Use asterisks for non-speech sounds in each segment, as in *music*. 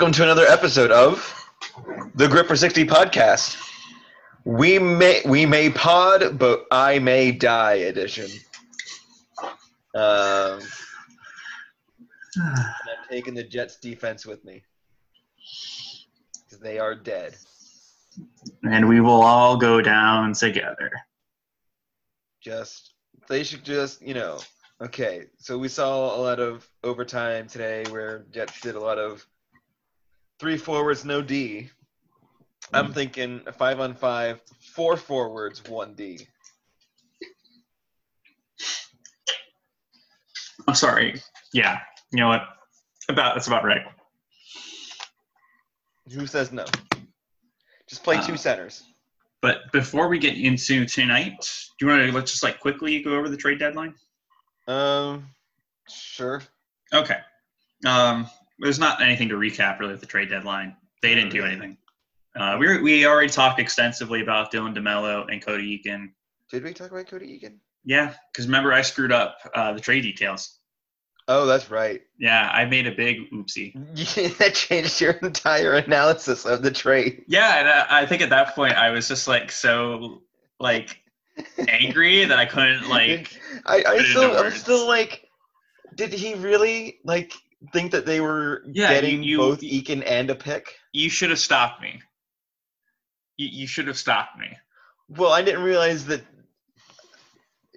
Welcome to another episode of the Grit Per 60 podcast. We may we may pod, but I may die edition. Um, I'm taking the Jets defense with me because they are dead. and we will all go down together. Just they should just you know. Okay, so we saw a lot of overtime today where Jets did a lot of three forwards, no D. I'm thinking five on five, four forwards, one D. I'm sorry. Yeah, you know what? About that's about right. Who says no? Just play two Uh, centers. But before we get into tonight, do you want to let's just like quickly go over the trade deadline? Um, sure. Okay. Um, there's not anything to recap really with the trade deadline. They didn't do anything. Uh, we were, we already talked extensively about Dylan DeMelo and Cody Eakin. Did we talk about Cody Eakin? Yeah, because remember I screwed up uh, the trade details. Oh, that's right. Yeah, I made a big oopsie. *laughs* that changed your entire analysis of the trade. Yeah, and I, I think at that point I was just like so like angry that I couldn't *laughs* like. I, I still, I'm still like, did he really like think that they were Yeah, getting you- both Eakin and a pick? You should have stopped me. You, you should have stopped me. Well, I didn't realize that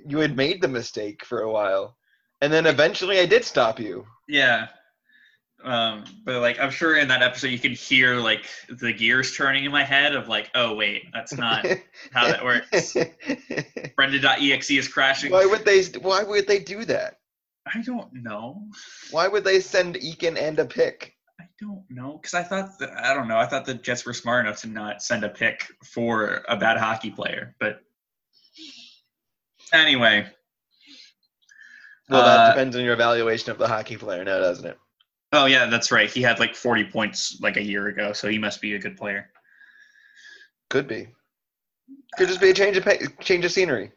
you had made the mistake for a while, and then eventually I did stop you. Yeah. Um, but like I'm sure in that episode you could hear like the gears turning in my head of like, oh wait, that's not how that works. *laughs* Brenda.exe is crashing. why would they? Why would they do that? I don't know. Why would they send Eakin and a pick? I don't know because I thought that I don't know. I thought the Jets were smart enough to not send a pick for a bad hockey player. But anyway, Well, that Uh, depends on your evaluation of the hockey player, now, doesn't it? oh yeah, that's right. He had like 40 points like a year ago, so he must be a good player. Could be. Could just be a change of change of scenery.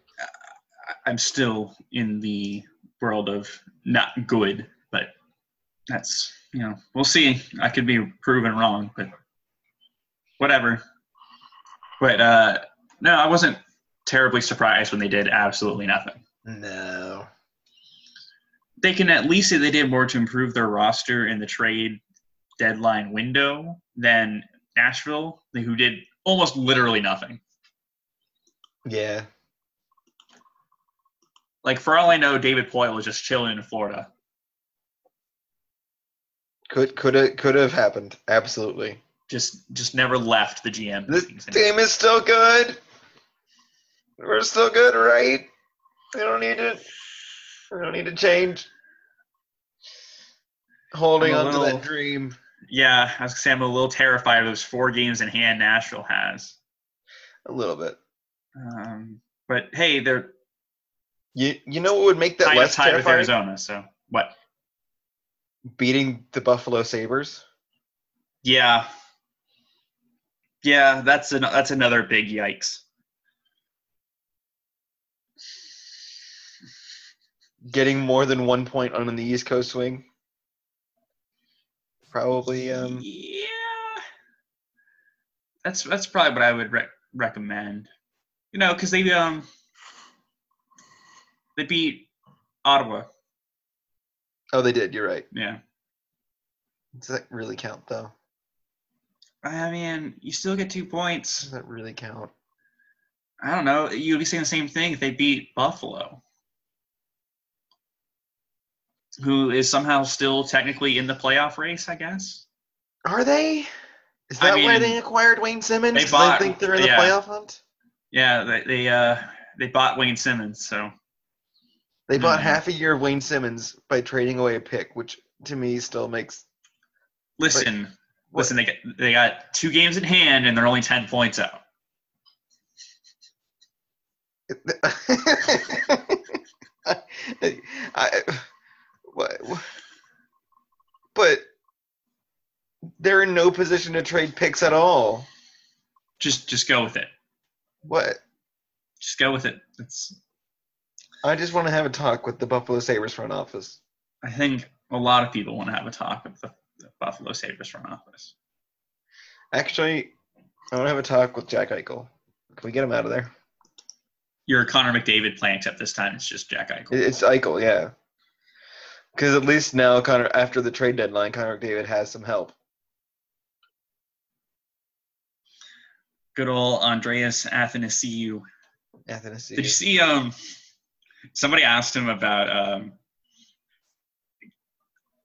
I'm still in the world of not good, but that's you know we'll see. I could be proven wrong, but whatever. But uh, no, I wasn't terribly surprised when they did absolutely nothing. No. they can at least say they did more to improve their roster in the trade deadline window than Nashville, who did almost literally nothing. Yeah. Like for all I know, David Poile was just chilling in Florida. Could could have could have happened. Absolutely. Just just never left the GM. This meetings. team is still good. We're still good, right? We don't need to. We don't need to change. Holding I'm on to little- that dream. Yeah, I was gonna say I'm a little terrified of those four games in hand Nashville has. A little bit. Um, but hey, they're You you know what would make that of less tied with terrifying? Arizona. So what? Beating the Buffalo Sabres. Yeah, yeah, that's an, that's another big yikes. Getting more than one point on the East Coast swing. Probably. Um, yeah, that's that's probably what I would re- recommend. You know, because they um they beat Ottawa. oh, they did. You're right. Yeah, Does that really count, though? I mean, you still get two points. Does that really count? I don't know. You'd be saying the same thing if they beat Buffalo. who is somehow still technically in the playoff race, I guess. Are they? Is I that why they acquired Wayne Simmonds? They, bought- think they're in the yeah. playoff hunt. Yeah, they they uh they bought Wayne Simmonds, so They bought Mhm. half a year of Wayne Simmonds by trading away a pick, which to me still makes. listen, what- listen, they got they got two games in hand and they're only ten points out. I, *laughs* I, what, what- but they're in no position to trade picks at all. Just just go with it. What? Just go with it. It's I just want to have a talk with the Buffalo Sabres front office. I think a lot of people want to have a talk with the, the Buffalo Sabres front office. Actually, I want to have a talk with Jack Eichel. Can we get him out of there? You're Connor McDavid playing, except this time it's just Jack Eichel. It's Eichel, yeah. Because at least now, Connor, after the trade deadline, Connor McDavid has some help. Good old Andreas Athanasiou. Athanasiou. Did you see? Um, somebody asked him about um,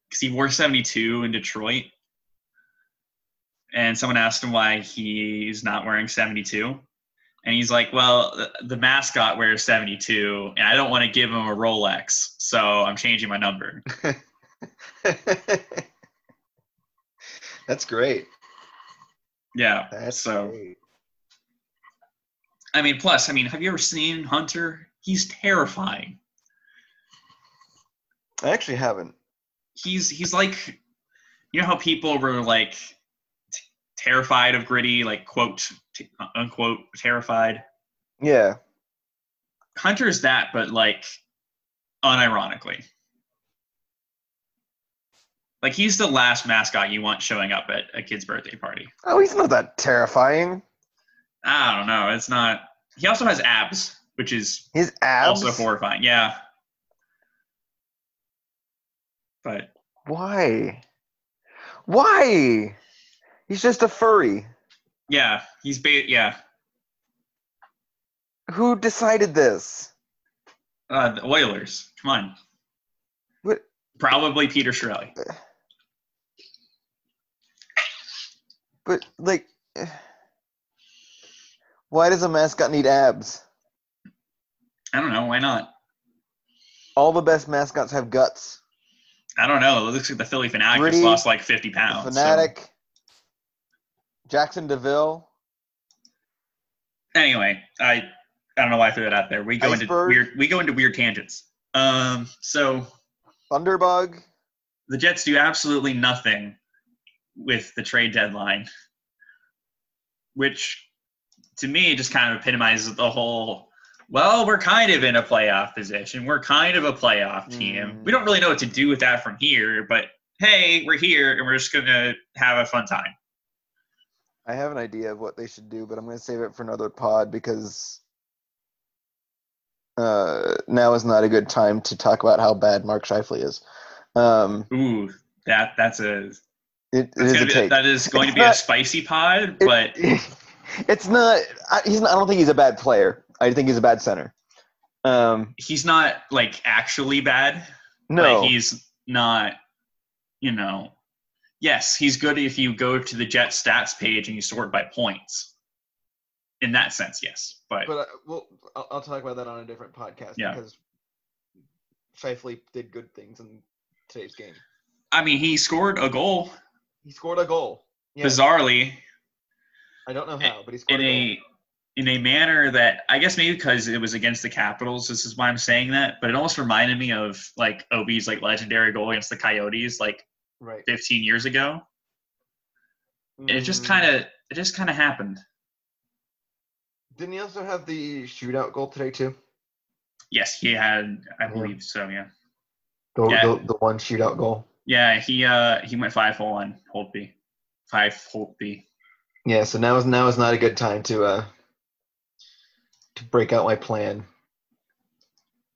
because he wore seventy two in Detroit, and someone asked him why he's not wearing seventy two, and he's like, "Well, the, mascot wears seventy two, and I don't want to give him a Rolex, so I'm changing my number." *laughs* That's great. Yeah. That's so great. I mean, plus, I mean, have you ever seen Hunter? He's terrifying. I actually haven't. he's he's like you know how people were like t- terrified of gritty like quote t- unquote terrified Yeah. hunter's that but like unironically like he's the last mascot you want showing up at a kid's birthday party Oh, he's not that terrifying. i don't know it's not he also has abs which is His abs. also horrifying yeah but Why? Why? He's just a furry. yeah he's ba- yeah Who decided this? uh the oilers come on What? probably peter Chiarelli. But like, eh, why does a mascot need abs? I don't know. Why not? All the best mascots have guts. I don't know. It looks like the Phillie Phanatic Gritty, just lost like 50 The pounds. so- Phanatic. Jackson Deville. Anyway, I I don't know why I threw that out there. We go into weird we go into weird tangents. Um, so Thunderbug. the Jets do absolutely nothing with the trade deadline, which to me just kind of epitomizes the whole. Well, we're kind of in a playoff position. We're kind of a playoff team. Mm. We don't really know what to do with that from here, but hey, we're here and we're just gonna have a fun time. I have an idea of what they should do, but I'm going to save it for another pod because uh, now is not a good time to talk about how bad Mark Scheifele is. Um, Ooh, that that's a it, it that's is gonna a be, take. that is going It's to be a spicy pod, It- but *laughs* it's not. I, he's not. I don't think he's a bad player. I think he's a bad center. Um, he's not like actually bad. no, Like, he's not, you know. Yes, he's good if you go to the Jet stats page and you sort by points. In that sense, yes. But, but uh, well, I'll, I'll talk about that on a different podcast Yeah. because Scheifele did good things in today's game. I mean, he scored a goal He scored a goal. Yeah, bizarrely I don't know how, but he scored in a goal. a in a manner that I guess maybe because it was against the Capitals, this is why I'm saying that. But it almost reminded me of like Ovi's like legendary goal against the Coyotes like right. 15 years ago. And it just Mm, kind of it just kind of happened. Didn't he also have the shootout goal today too? Yes, he had. I Yeah. believe so. Yeah. The, Yeah. the, the one shootout goal. Yeah. He uh he went five hole on Holtby. Five Holtby. Yeah, so now is now is not a good time to uh to break out my plan.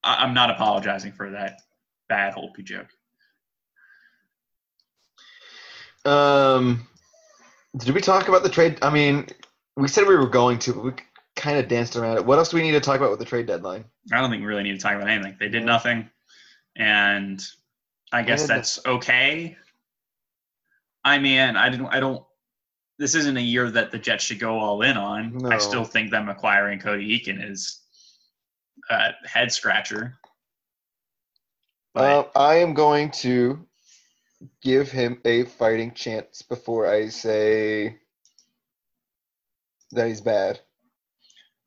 I, I'm not apologizing for that bad Holtby joke. Um, did we talk about the trade? I mean, we said we were going to, but we kind of danced around it. What else do we need to talk about with the trade deadline? I don't think we really need to talk about anything. They did nothing, and I guess that's okay. I mean, I didn't. I don't. This isn't a year that the Jets should go all in on. I still think them acquiring Cody Eakin is a head scratcher. But Uh, I am going to give him a fighting chance before I say that he's bad.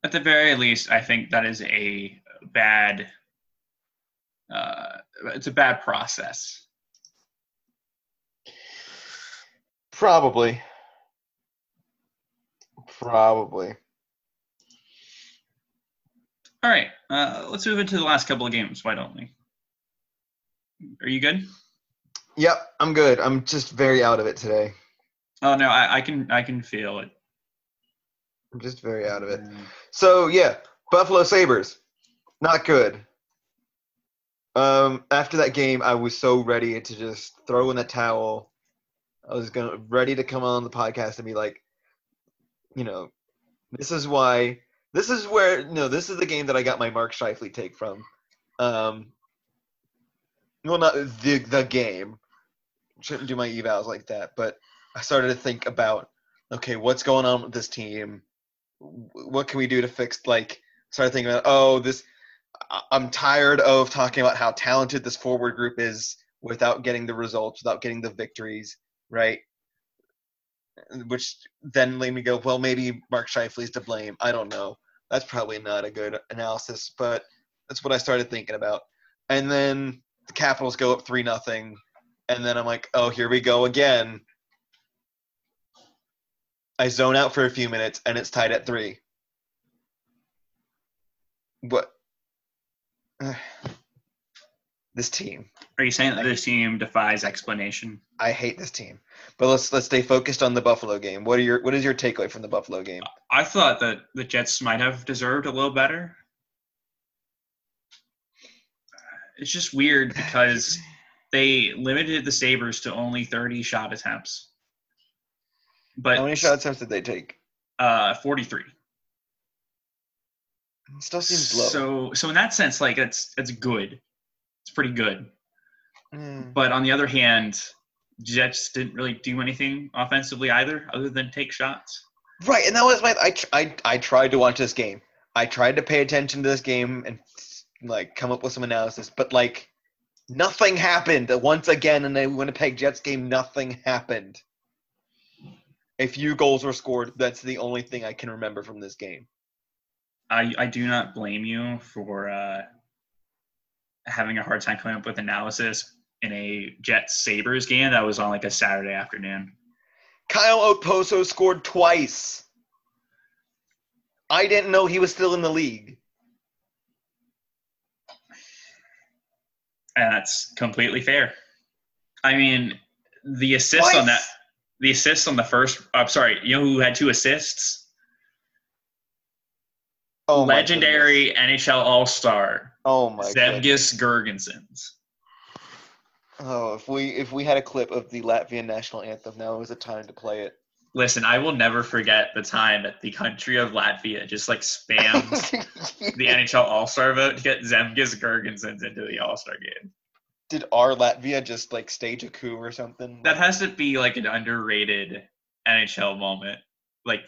at the very least, I think that is a bad. Uh, it's a bad process. Probably. Probably. All right, uh, let's move into the last couple of games. Why don't we? Are you good? Yep, I'm good. I'm just very out of it today. Oh no, I, I can I can feel it. I'm just very out of it. So yeah, Buffalo Sabres, not good. Um, after that game, I was so ready to just throw in the towel. I was gonna ready to come on the podcast and be like, you know, this is why. This is where no, this is the game that I got my Mark Scheifele take from. Um, well, not the the game. Shouldn't do my evals like that, but I started to think about, okay, what's going on with this team? what can we do to fix like started thinking about oh this i'm tired of talking about how talented this forward group is without getting the results without getting the victories right which then made me go well maybe mark Scheifele's to blame i don't know that's probably not a good analysis but that's what i started thinking about and then the capitals go up three nothing and then i'm like oh here we go again I zone out for a few minutes and it's tied at three. What? *sighs* this team. Are you saying that this team defies explanation? I hate this team. But let's let's stay focused on the Buffalo game. What are your what is your takeaway from the Buffalo game? I thought that the Jets might have deserved a little better. It's just weird because *laughs* they limited the Sabres to only 30 shot attempts. But How many shot attempts did they take? uh 43. It still seems low. So so in that sense like that's that's good. It's pretty good. Mm. But on the other hand, Jets didn't really do anything offensively either other than take shots. Right, and that was my I, tr- I I tried to watch this game. I tried to pay attention to this game and like come up with some analysis, but like nothing happened. Once again in the Winnipeg Jets game, nothing happened. A few goals were scored. That's the only thing I can remember from this game. I, I do not blame you for uh, having a hard time coming up with analysis in a Jets Sabres game that was on like a Saturday afternoon. Kyle Okposo scored twice. I didn't know he was still in the league. And that's completely fair. I mean, the assist on that, the assist on the first, I'm sorry, you know who had two assists? Oh my Legendary. NHL All Star, Oh my. Zemgus Girgensons. Oh, if we if we had a clip of the Latvian national anthem, now is the time to play it. Listen, I will never forget the time that the country of Latvia just like spams *laughs* the NHL All Star vote to get Zemgus Girgensons into the All Star game. Did our Latvia just like stage a coup or something? That has to be like an underrated NHL moment, like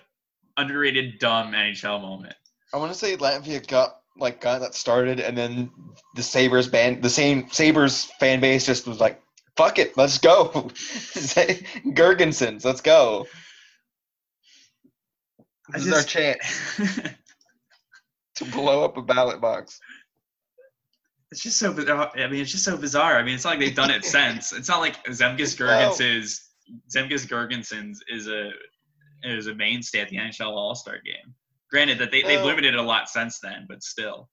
underrated dumb NHL moment. I want to say Latvia got like got that started, and then the Sabres band, the same Sabres fan base just was like, "Fuck it, let's go, *laughs* Girgensons, let's go." This is our just- chance *laughs* to blow up a ballot box. it's just so bizarre. I mean, it's just so bizarre. I mean, it's not like they've done it since. It's not like Zemgus *laughs* Girgensons, Zemgus Girgensons is a is a mainstay at the NHL All Star game. Granted that they, they've oh. limited it a lot since then, but still.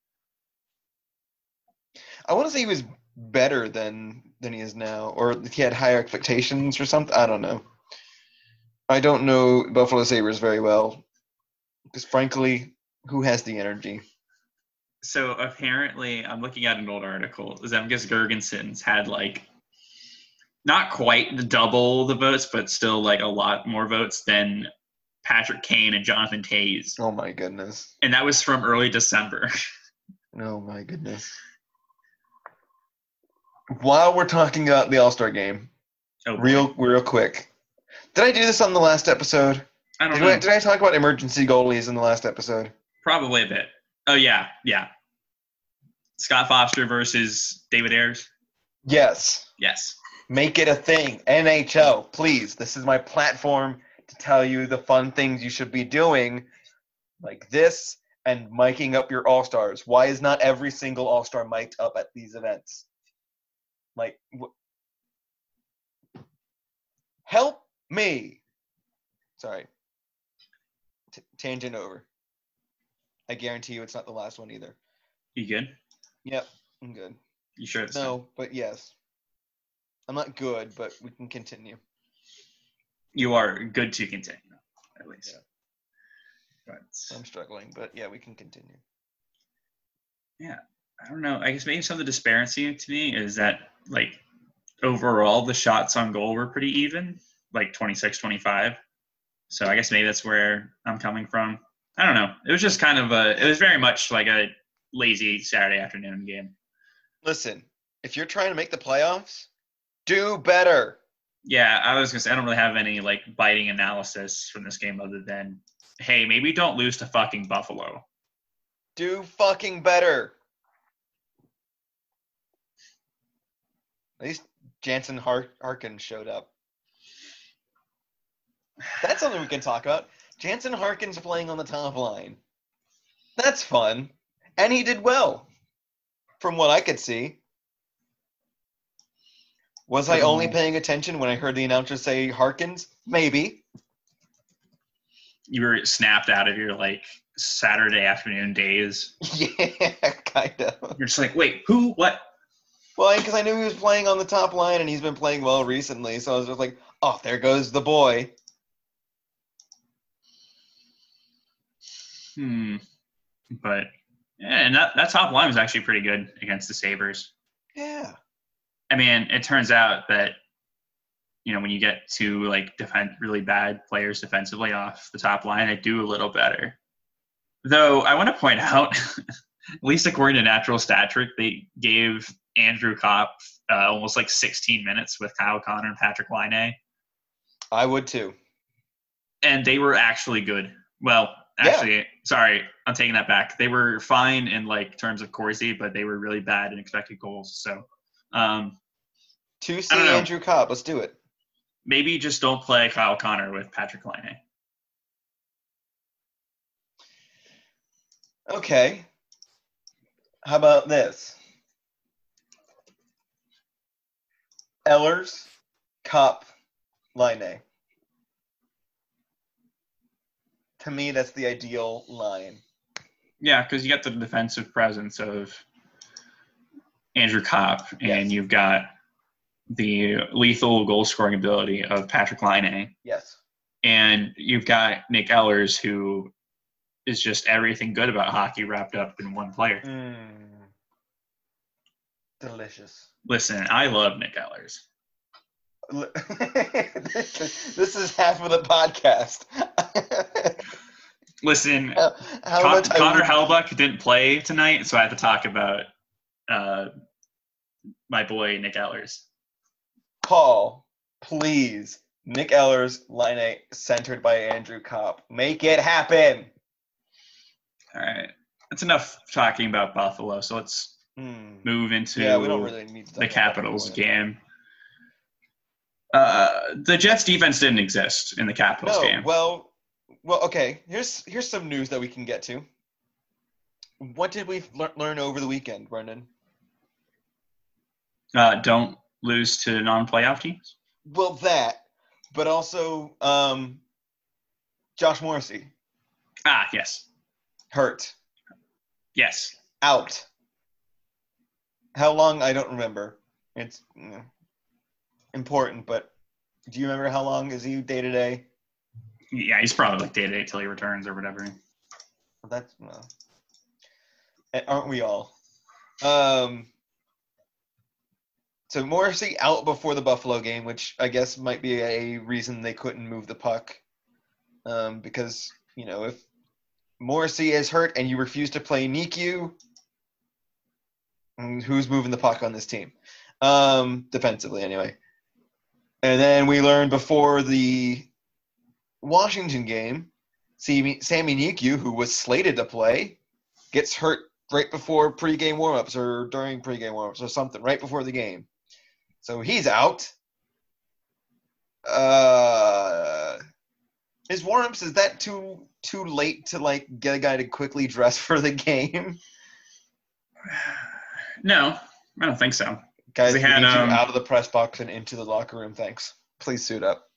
I want to say he was better than than he is now, or he had higher expectations or something. I don't know. I don't know Buffalo Sabres very well because, frankly, who has the energy? So apparently, I'm looking at an old article. Zemgus Girgensons had like not quite the double the votes, but still like a lot more votes than Patrick Kane and Jonathan Toews, Oh my goodness! and that was from early December. *laughs* Oh my goodness! While we're talking about the All Star game, Oh, real real quick, did I do this on the last episode? I don't Did know. I, did I talk about emergency goalies in the last episode? Probably a bit. Oh yeah, yeah. Scott Foster versus David Ayres. Yes. Yes. Make it a thing. NHL, please. This is my platform to tell you the fun things you should be doing, like this and miking up your all stars. Why is not every single all star mic'd up at these events? Like, wh- help me. Sorry. T- tangent over. I guarantee you it's not the last one either. You good? Yep, I'm good. You sure? It's No, but yes. I'm not good, but we can continue. You are good to continue, at least. Yeah. But I'm struggling, but yeah, we can continue. Yeah, I don't know. I guess maybe some of the disparity to me is that like overall the shots on goal were pretty even, like 26 25. So I guess maybe that's where I'm coming from. I don't know. It was just kind of a it was very much like a lazy Saturday afternoon game. Listen, if you're trying to make the playoffs, do better. Yeah, I was gonna say I don't really have any like biting analysis from this game other than hey, maybe don't lose to fucking Buffalo. Do fucking better. At least Jansen Har- Harkins showed up. That's something we can talk about. Jansen Harkin's playing on the top line. That's fun. And he did well, from what I could see. Was I only paying attention when I heard the announcer say Harkins? Maybe. You were snapped out of your like Saturday afternoon days. *laughs* Yeah, kind of. You're just like, wait, who? What? Well, because I knew he was playing on the top line and he's been playing well recently, so I was just like, oh, there goes the boy. Hmm. But yeah, and that, that top line was actually pretty good against the Sabres. Yeah. I mean, it turns out that you know when you get to like defend really bad players defensively off the top line, they do a little better. Though I want to point out, *laughs* at least according to Natural Stat Trick, they gave Andrew Copp uh, almost like 16 minutes with Kyle Connor and Patrik Laine, I would too. and they were actually good. Well, Yeah. actually, sorry, I'm taking that back. They were fine in like terms of Corsi, but they were really bad in expected goals. So um, Two I C. Andrew Copp. Let's do it. maybe just don't play Kyle Connor with Patrik Laine. Okay. How about this? Ehlers, Copp, Line. To me, that's the ideal line. Yeah, because you got the defensive presence of Andrew Copp, and Yes. you've got the lethal goal scoring ability of Patrik Laine, Yes. and you've got Nik Ehlers, who is just everything good about hockey wrapped up in one player. Mm. Delicious. Listen, I love Nik Ehlers. *laughs* this is half of the podcast. *laughs* Listen, Con- Connor would- Hellebuyck didn't play tonight, so I have to talk about uh, my boy Nik Ehlers. Paul, please. Nik Ehlers, line eight, centered by Andrew Copp. Make it happen. All right, that's enough talking about Buffalo. So let's Hmm. move into Yeah, we don't really need the Capitals game. Uh, the Jets defense didn't exist in the Capitals No, game. well, well, okay. Here's here's some news that we can get to. What did we learn over the weekend, Brendan? Uh, don't lose to non-playoff teams. Well, that, but also um, Josh Morrissey Ah, yes, hurt, yes. out. How long? I don't remember. It's mm, important, but do you remember how long is he day to day? Yeah, he's probably like day to day till he returns or whatever. That's well, aren't we all? Um. So Morrissey out before the Buffalo game, which I guess might be a reason they couldn't move the puck, um, because you know if Morrissey is hurt and you refuse to play Niku, mm, who's moving the puck on this team? Um, defensively, anyway. And then we learned before the Washington game, Sami, Sami Niku, who was slated to play, gets hurt right before pregame warmups or during pregame warmups or something, right before the game. So he's out. Uh, is warmups is that too too late to like get a guy to quickly dress *laughs* for the game? No, I don't think so. Guys, we had, need you um, out of the press box and into the locker room. Thanks. Please suit up.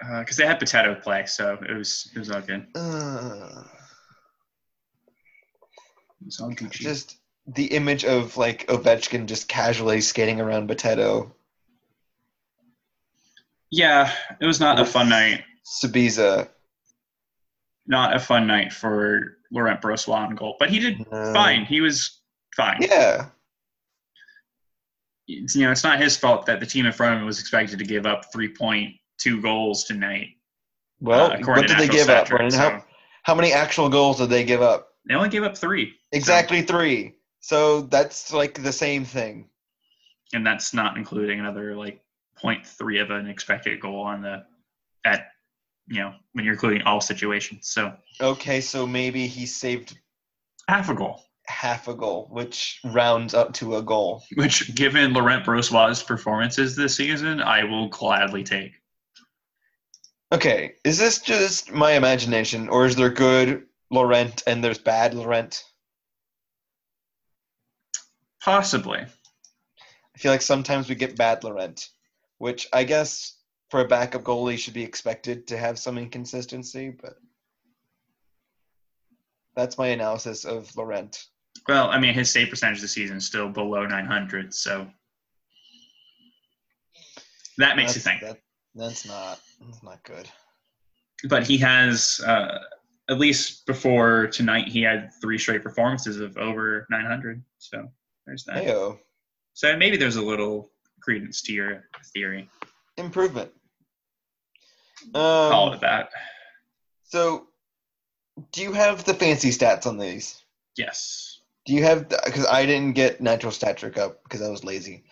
Because they had potato play, so it was it was all good. Uh, It was all Gucci. just the image of like Ovechkin just casually skating around Potato, yeah, it was not a fun night. Sabiza. Not a fun night for Laurent Brossoit on goal, but he did No. fine. He was fine. Yeah. It's, you know, it's not his fault that the team in front of him was expected to give up 3.2 goals tonight. Well, uh, what did they give up, Stat Trick, How, so how many actual goals did they give up? They only gave up three, Exactly three. So that's like the same thing. and that's not including another like 0.3 of an expected goal on the at you know when you're including all situations. So Okay, so maybe he saved half a goal, half a goal, which rounds up to a goal. which given Laurent Brossoit's performances this season, I will gladly take. Okay, is this just my imagination, or is there good Laurent and there's bad Laurent? Possibly. I feel like sometimes we get bad Laurent, which I guess for a backup goalie should be expected to have some inconsistency, but that's my analysis of Laurent. Well, I mean, his save percentage this season is still below 900, so that makes you think. That, that's not that's not good. But he has, uh, at least before tonight, he had three straight performances of over 900. So there's that. Heyo, So maybe there's a little credence to your theory. improvement. Call Um, it that. so, do you have the fancy stats on these? Yes. Do you have because I didn't get natural stat trick up because I was lazy.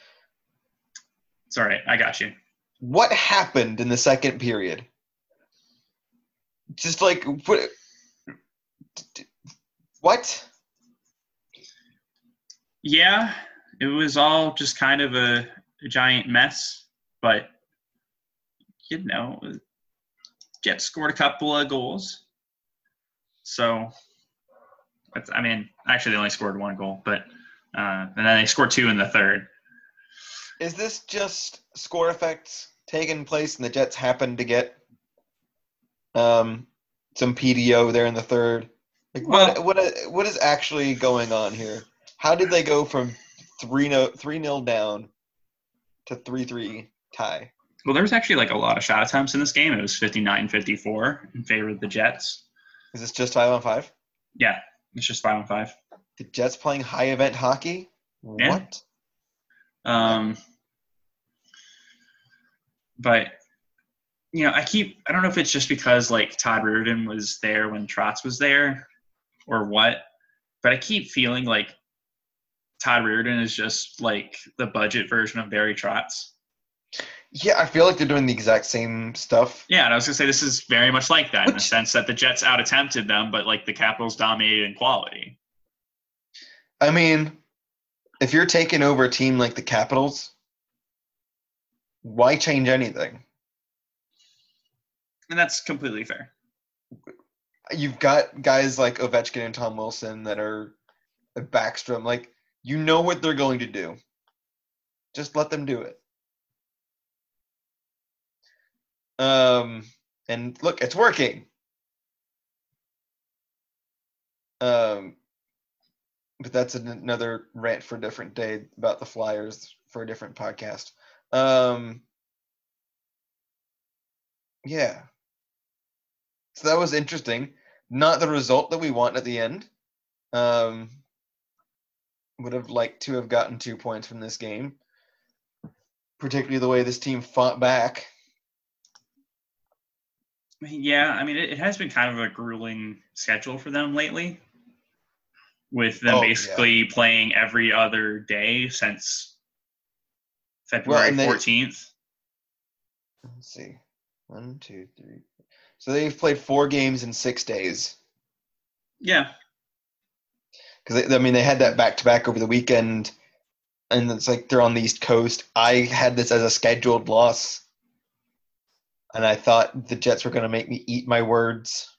It's all right. I got you. What happened in the second period? Just like what? What? Yeah, it was all just kind of a, a giant mess, but you know, Jets scored a couple of goals. So, that's, I mean, actually, they only scored one goal, but uh, and then they scored two in the third. Is this just score effects taking place and the Jets happened to get um, some PDO there in the third? Like what, what what is actually going on here? How did they go from 3 no 3 nil down to 3 3 tie? Well, there was actually like a lot of shot attempts in this game. It was 59-54 in favor of the Jets. Is this just 5 on 5? Yeah, it's just five on five. The Jets playing high event hockey? Yeah. What? Um, but you know, I keep I don't know if it's just because like Todd Reirden was there when Trotz was there, or what, but I keep feeling like Todd Reirden is just like the budget version of Barry Trotz. Yeah, I feel like they're doing the exact same stuff. Yeah, and I was gonna say this is very much like that in the sense that the Jets out attempted them, but like the Capitals dominated in quality. I mean, if you're taking over a team like the Capitals, why change anything? And that's completely fair. You've got guys like Ovechkin and Tom Wilson that are Backstrom. Like, you know what they're going to do. Just let them do it. Um, and look, it's working. Um, but that's an, another rant for a different day about the Flyers for a different podcast. Um, yeah. So that was interesting. Not the result that we want at the end. Um, would have liked to have gotten two points from this game, particularly the way this team fought back. Yeah, I mean, it, it has been kind of a grueling schedule for them lately, with them Oh, yeah. basically playing every other day since February they- 14th. Let's see. One, two, three. So they've played four games in six days. Yeah. Because I mean, they had that back to back over the weekend, and it's like they're on the East Coast. I had this as a scheduled loss, and I thought the Jets were going to make me eat my words.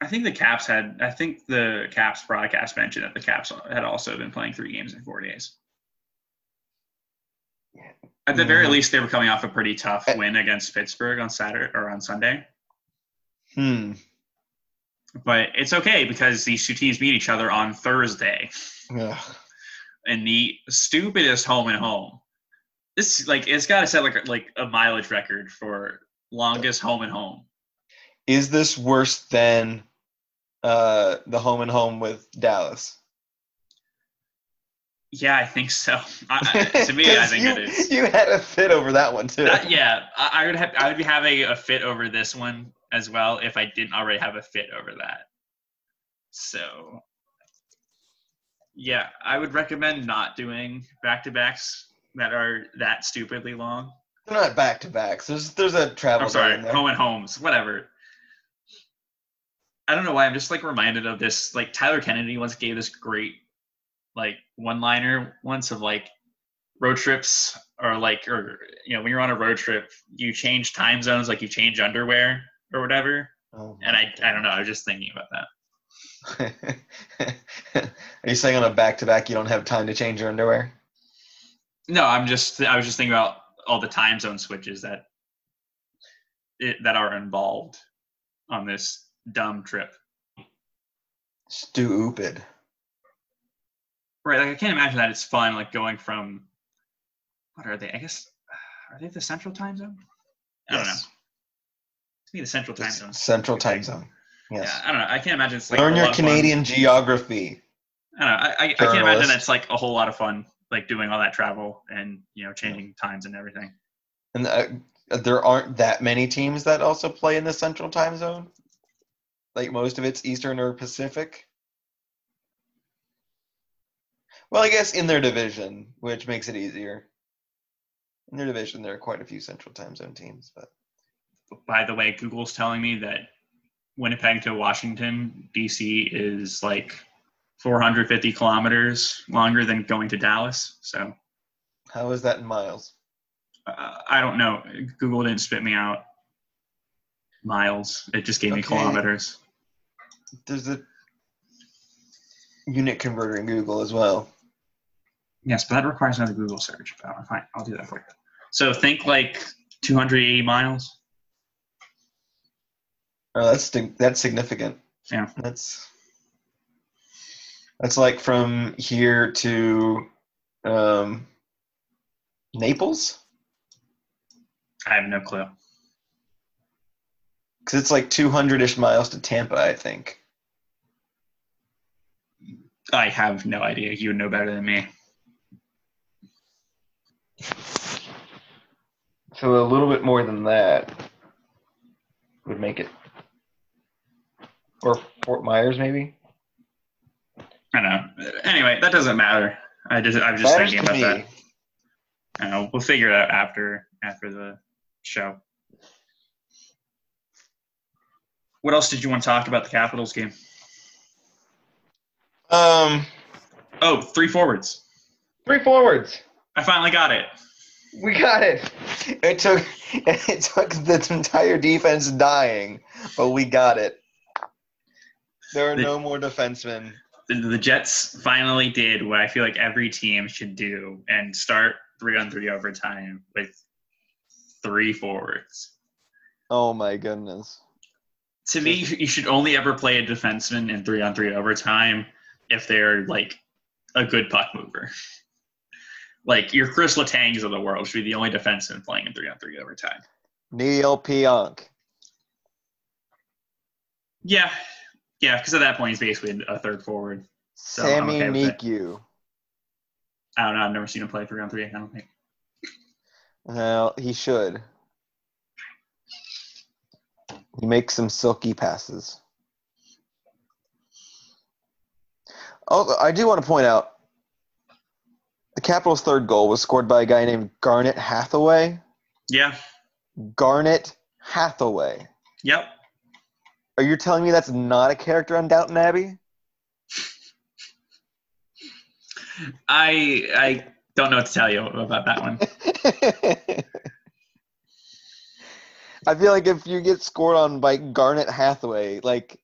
I think the Caps had. I think the Caps broadcast mentioned that the Caps had also been playing three games in four days. At the very Mhm. least, they were coming off a pretty tough Eh. win against Pittsburgh on Saturday or on Sunday. Hmm. But it's okay because these two teams meet each other on Thursday Yeah. in the stupidest home and home. This like it's got to set like a- like a mileage record for longest home and home. Is this worse than uh, the home and home with Dallas? Yeah, I think so. I, I- to me, *laughs* I think you, it is. You had a fit over that one too. That, yeah, I, I would have. I would be having a fit over this one as well if I didn't already have a fit over that. So, yeah, I would recommend not doing back to backs that are that stupidly long. They're not back to backs. There's there's a travel I'm sorry, home and homes, whatever. I don't know why I'm just like reminded of this. Like Tyler Kennedy once gave this great like one liner once of like road trips or like or you know when you're on a road trip you change time zones like you change underwear or whatever. Oh And I my I don't know I was just thinking about that. *laughs* Are you saying on a back to back you don't have time to change your underwear? No, I'm just I was just thinking about all the time zone switches that it, that are involved on this dumb trip. Stupid. Right, like I can't imagine that it's fun, like going from what are they? I guess are they the central time zone? I don't know. The central time zone. Central time zone. Yes. Yeah, I don't know. I can't imagine it's like Learn a your lot of fun. Canadian geography. I don't know. I, I, I can't imagine it's like a whole lot of fun, like doing all that travel and you know changing times and everything. And uh, there aren't that many teams that also play in the central time zone. Like most of it's Eastern or Pacific. Well, I guess in their division, which makes it easier. In their division, there are quite a few central time zone teams, but By the way, Google's telling me that Winnipeg to Washington D.C. is like 450 kilometers longer than going to Dallas. So how is that in miles? uh, I don't know. Google didn't spit me out miles. It just gave me kilometers. There's a unit converter in Google as well. Yes, but that requires another Google search. But fine, I'll do that for you. So think like 280 miles. Oh, that's that's significant. Yeah. That's that's like from here to um, Naples, I have no clue. because it's like 200ish miles to Tampa, I think. I have no idea. You would know better than me. So a little bit more than that would make it, or Fort Myers maybe. I know. Anyway, that doesn't matter. I just I was just Matters thinking about me. that. I know. We'll figure it out after after the show. What else did you want to talk about the Capitals game? Um, Oh, three forwards. three forwards. I finally got it. We got it. It took *laughs* it took the entire defense dying, but we got it. There are The- no more defensemen. The, the Jets finally did what I feel like every team should do and start three on three overtime with three forwards. Oh my goodness. To me, you should only ever play a defenseman in three on three overtime if they're like a good puck mover. *laughs* Like your Kris Letangs of the world should be the only defenseman playing in three on three overtime. Neal Pionk. Yeah, yeah, because at that point he's basically a third forward. I'm Sami okay. Niku. I don't know. I've never seen him play three on three. I don't think. Well, he should. He makes some silky passes. Oh, I do want to point out The Capitals' third goal was scored by a guy named Garnet Hathaway. Yeah. Garnet Hathaway. Yep. Are you telling me that's not a character on Downton Abbey? I I don't know what to tell you about that one. *laughs* I feel like if you get scored on by Garnet Hathaway, like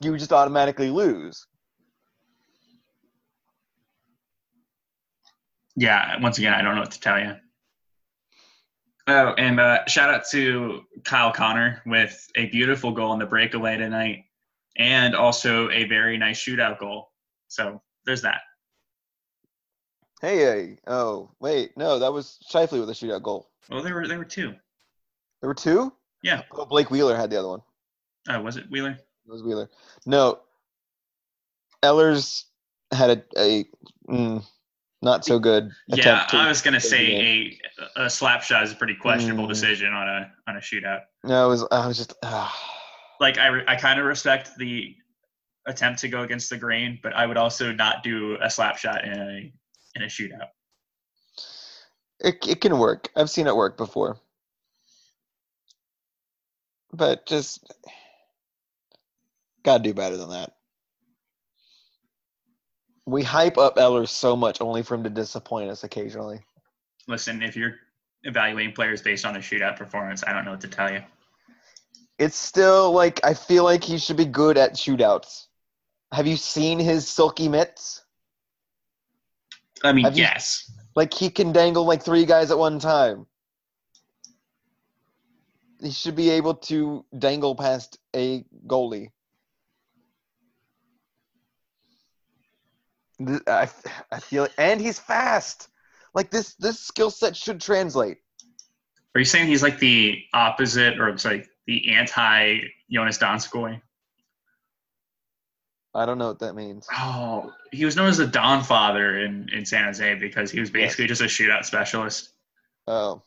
you just automatically lose. Yeah. Once again, I don't know what to tell you. Oh, and uh, shout out to Kyle Connor with a beautiful goal in the breakaway tonight, and also a very nice shootout goal. So there's that. Hey, hey, oh wait, no, that was Scheifele with a shootout goal. Well, there were there were two. There were two. Yeah. Oh, Blake Wheeler had the other one. Oh, was it Wheeler? It was Wheeler. No, Ehlers had a, a mm, not so good. Yeah, I was gonna say a a slap shot is a pretty questionable Mm. decision on a on a shootout. No, it was. I was just. ah. Like I I kind of respect the attempt to go against the grain, but I would also not do a slap shot in a in a shootout. It it can work. I've seen it work before. But just gotta do better than that. We hype up Ehlers so much only for him to disappoint us occasionally. Listen, if you're evaluating players based on their shootout performance, I don't know what to tell you. It's still like I feel like he should be good at shootouts. Have you seen his silky mitts? I mean, Have you- yes. Like he can dangle like three guys at one time. He should be able to dangle past a goalie. I, I feel and he's fast. Like this this skill set should translate. Are you saying he's like the opposite, or it's like the anti Joonas Donskoi? I don't know what that means. Oh, he was known as the Don Father in, in San Jose because he was basically just a shootout specialist. Oh.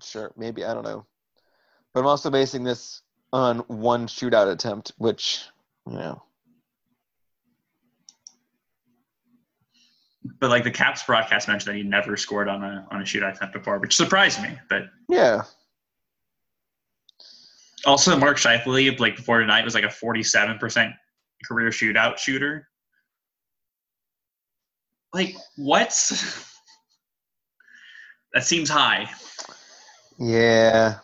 Sure, maybe I don't know. But I'm also basing this on one shootout attempt, which you know. But like the Caps broadcast mentioned that he never scored on a on a shootout attempt before, which surprised me. But Yeah. also Mark Scheifele, like before tonight, was like a forty-seven percent career shootout shooter. Like what? *laughs* that seems high. Yeah.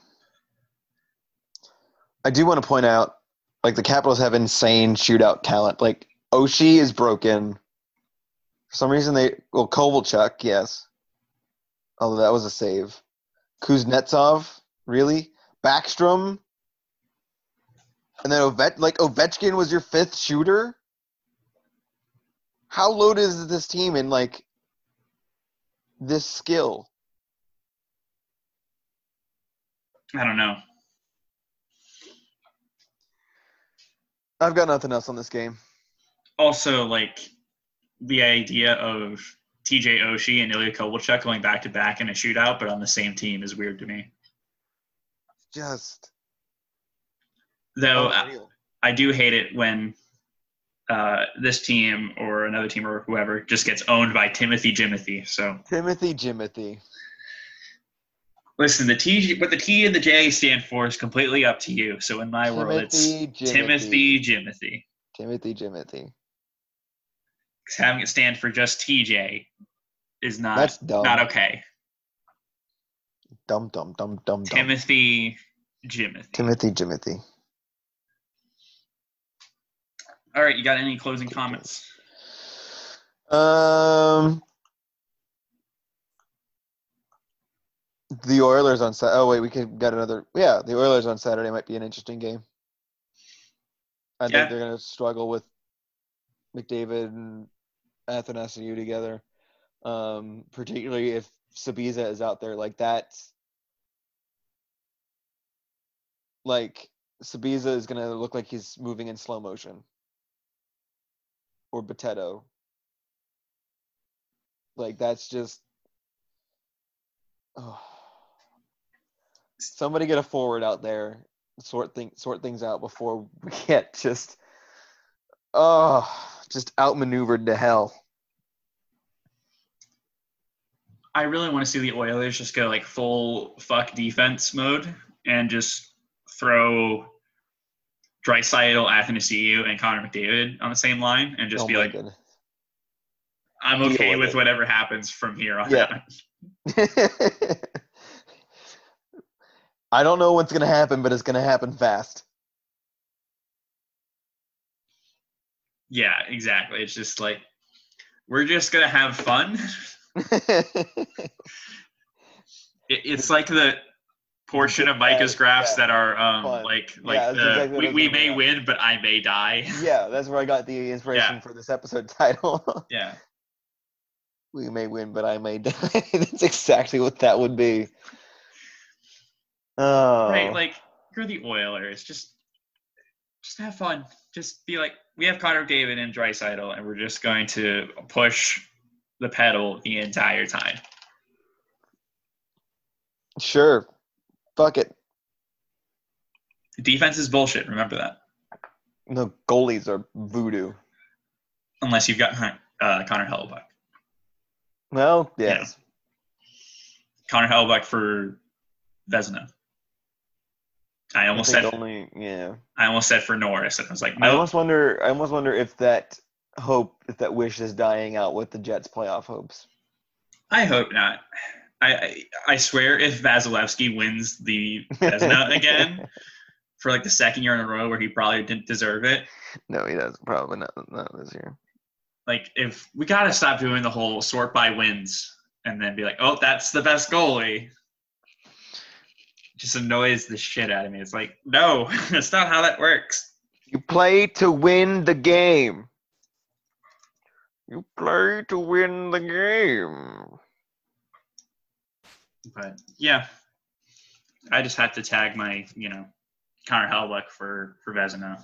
I do want to point out, like the Capitals have insane shootout talent. Like Oshie is broken. For some reason, they well Kovalchuk, yes. Although that was a save. Kuznetsov, really? Backstrom, and then Ovet like Ovechkin was your fifth shooter. How loaded is this team in like this skill? I don't know. I've got nothing else on this game. Also, like the idea of TJ Oshie and Ilya Kovalchuk going back to back in a shootout, but on the same team is weird to me. Just Though I, unreal. I do hate it when uh, this team or another team or whoever just gets owned by Timothy Jimothy. So Timothy Jimothy. listen, the T, what the T and the J stand for is completely up to you. So in my world, it's Timothy Jimothy. Timothy Jimothy. Timothy Jimothy. Having it stand for just TJ is not That's dumb. not okay. Dumb, dumb, dumb, dumb, dumb. Timothy Jimothy. Timothy Jimothy. All right, you got any closing comments? Um, the Oilers on Saturday. Oh wait, we could got another. Yeah, the Oilers on Saturday might be an interesting game. I Yeah. think they're going to struggle with McDavid and Athanasiou together, um, particularly if Sbisa is out there like that. Like Sbisa is to look like he's moving in slow motion, or Bitetto. Like that's just. Oh. Somebody get a forward out there, sort thing sort things out before we *laughs* get just. Oh, just outmaneuvered to hell. I really want to see the Oilers just go like full fuck defense mode and just throw Draisaitl, Athanasiou, and Connor McDavid on the same line and just Oh be like, goodness. I'm okay with with whatever happens from here on Yeah. *laughs* *laughs* I don't know what's gonna happen, but it's gonna happen fast. Yeah, exactly. It's just like we're just gonna have fun. *laughs* It, it's like the portion of Micah's graphs yeah. that are um Fun. like like Yeah, the exactly we, we may up. win but I may die. *laughs* yeah, that's where I got the inspiration Yeah. for this episode title. *laughs* yeah. we may win, but I may die. that's exactly what that would be. Oh, Right, like you're the Oilers. Just just have fun. Just be like, we have Connor David and Draisaitl, and we're just going to push the pedal the entire time. sure. Fuck it. The defense is bullshit. Remember that. No goalies are voodoo. Unless you've got uh, Connor Hellebuyck. Well, Yeah. yes. Connor Hellebuyck for Vezina. I I almost think said only yeah. I almost said for Norris, and I was like, I almost wonder. I almost wonder if that hope, if that wish is dying out with the Jets' playoff hopes. I hope not. I, I I swear if Vasilevskiy wins the Vezina *laughs* again for like the second year in a row where he probably didn't deserve it, No, he doesn't. Probably not. Not this year. like if we gotta stop doing the whole sort by wins and then be like, oh, that's the best goalie. Just annoys the shit out of me. It's like, no, *laughs* that's not how that works. You play to win the game. You play to win the game. But yeah, I just had to tag my, you know, Connor Hellebuyck for for Vezina.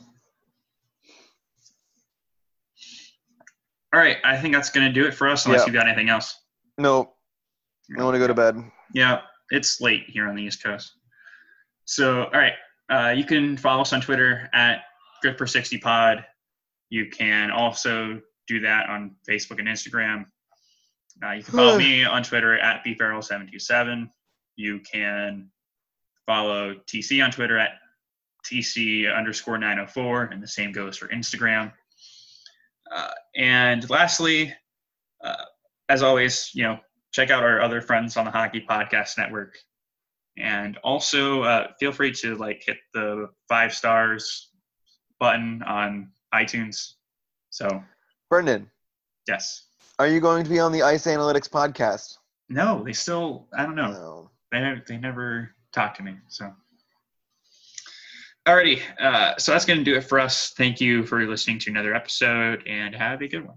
All right, I think that's gonna do it for us. Unless Yeah. you've got anything else. No, I want to go to bed. Yeah, it's late here on the East Coast. So, all right, uh, you can follow us on Twitter at GritPer60Pod. You can also do that on Facebook and Instagram. Uh, you can follow me on Twitter at BeefBarrel727. You can follow TC on Twitter at TC underscore 904, and the same goes for Instagram. Uh, and lastly, uh, as always, you know, check out our other friends on the Hockey Podcast Network, and also uh, feel free to like hit the five stars button on iTunes. So Brendan, yes, are you going to be on the Ice Analytics podcast? no, they still I don't know No. they they never talked to me. So alrighty, uh, so that's gonna do it for us. Thank you for listening to another episode, and have a good one.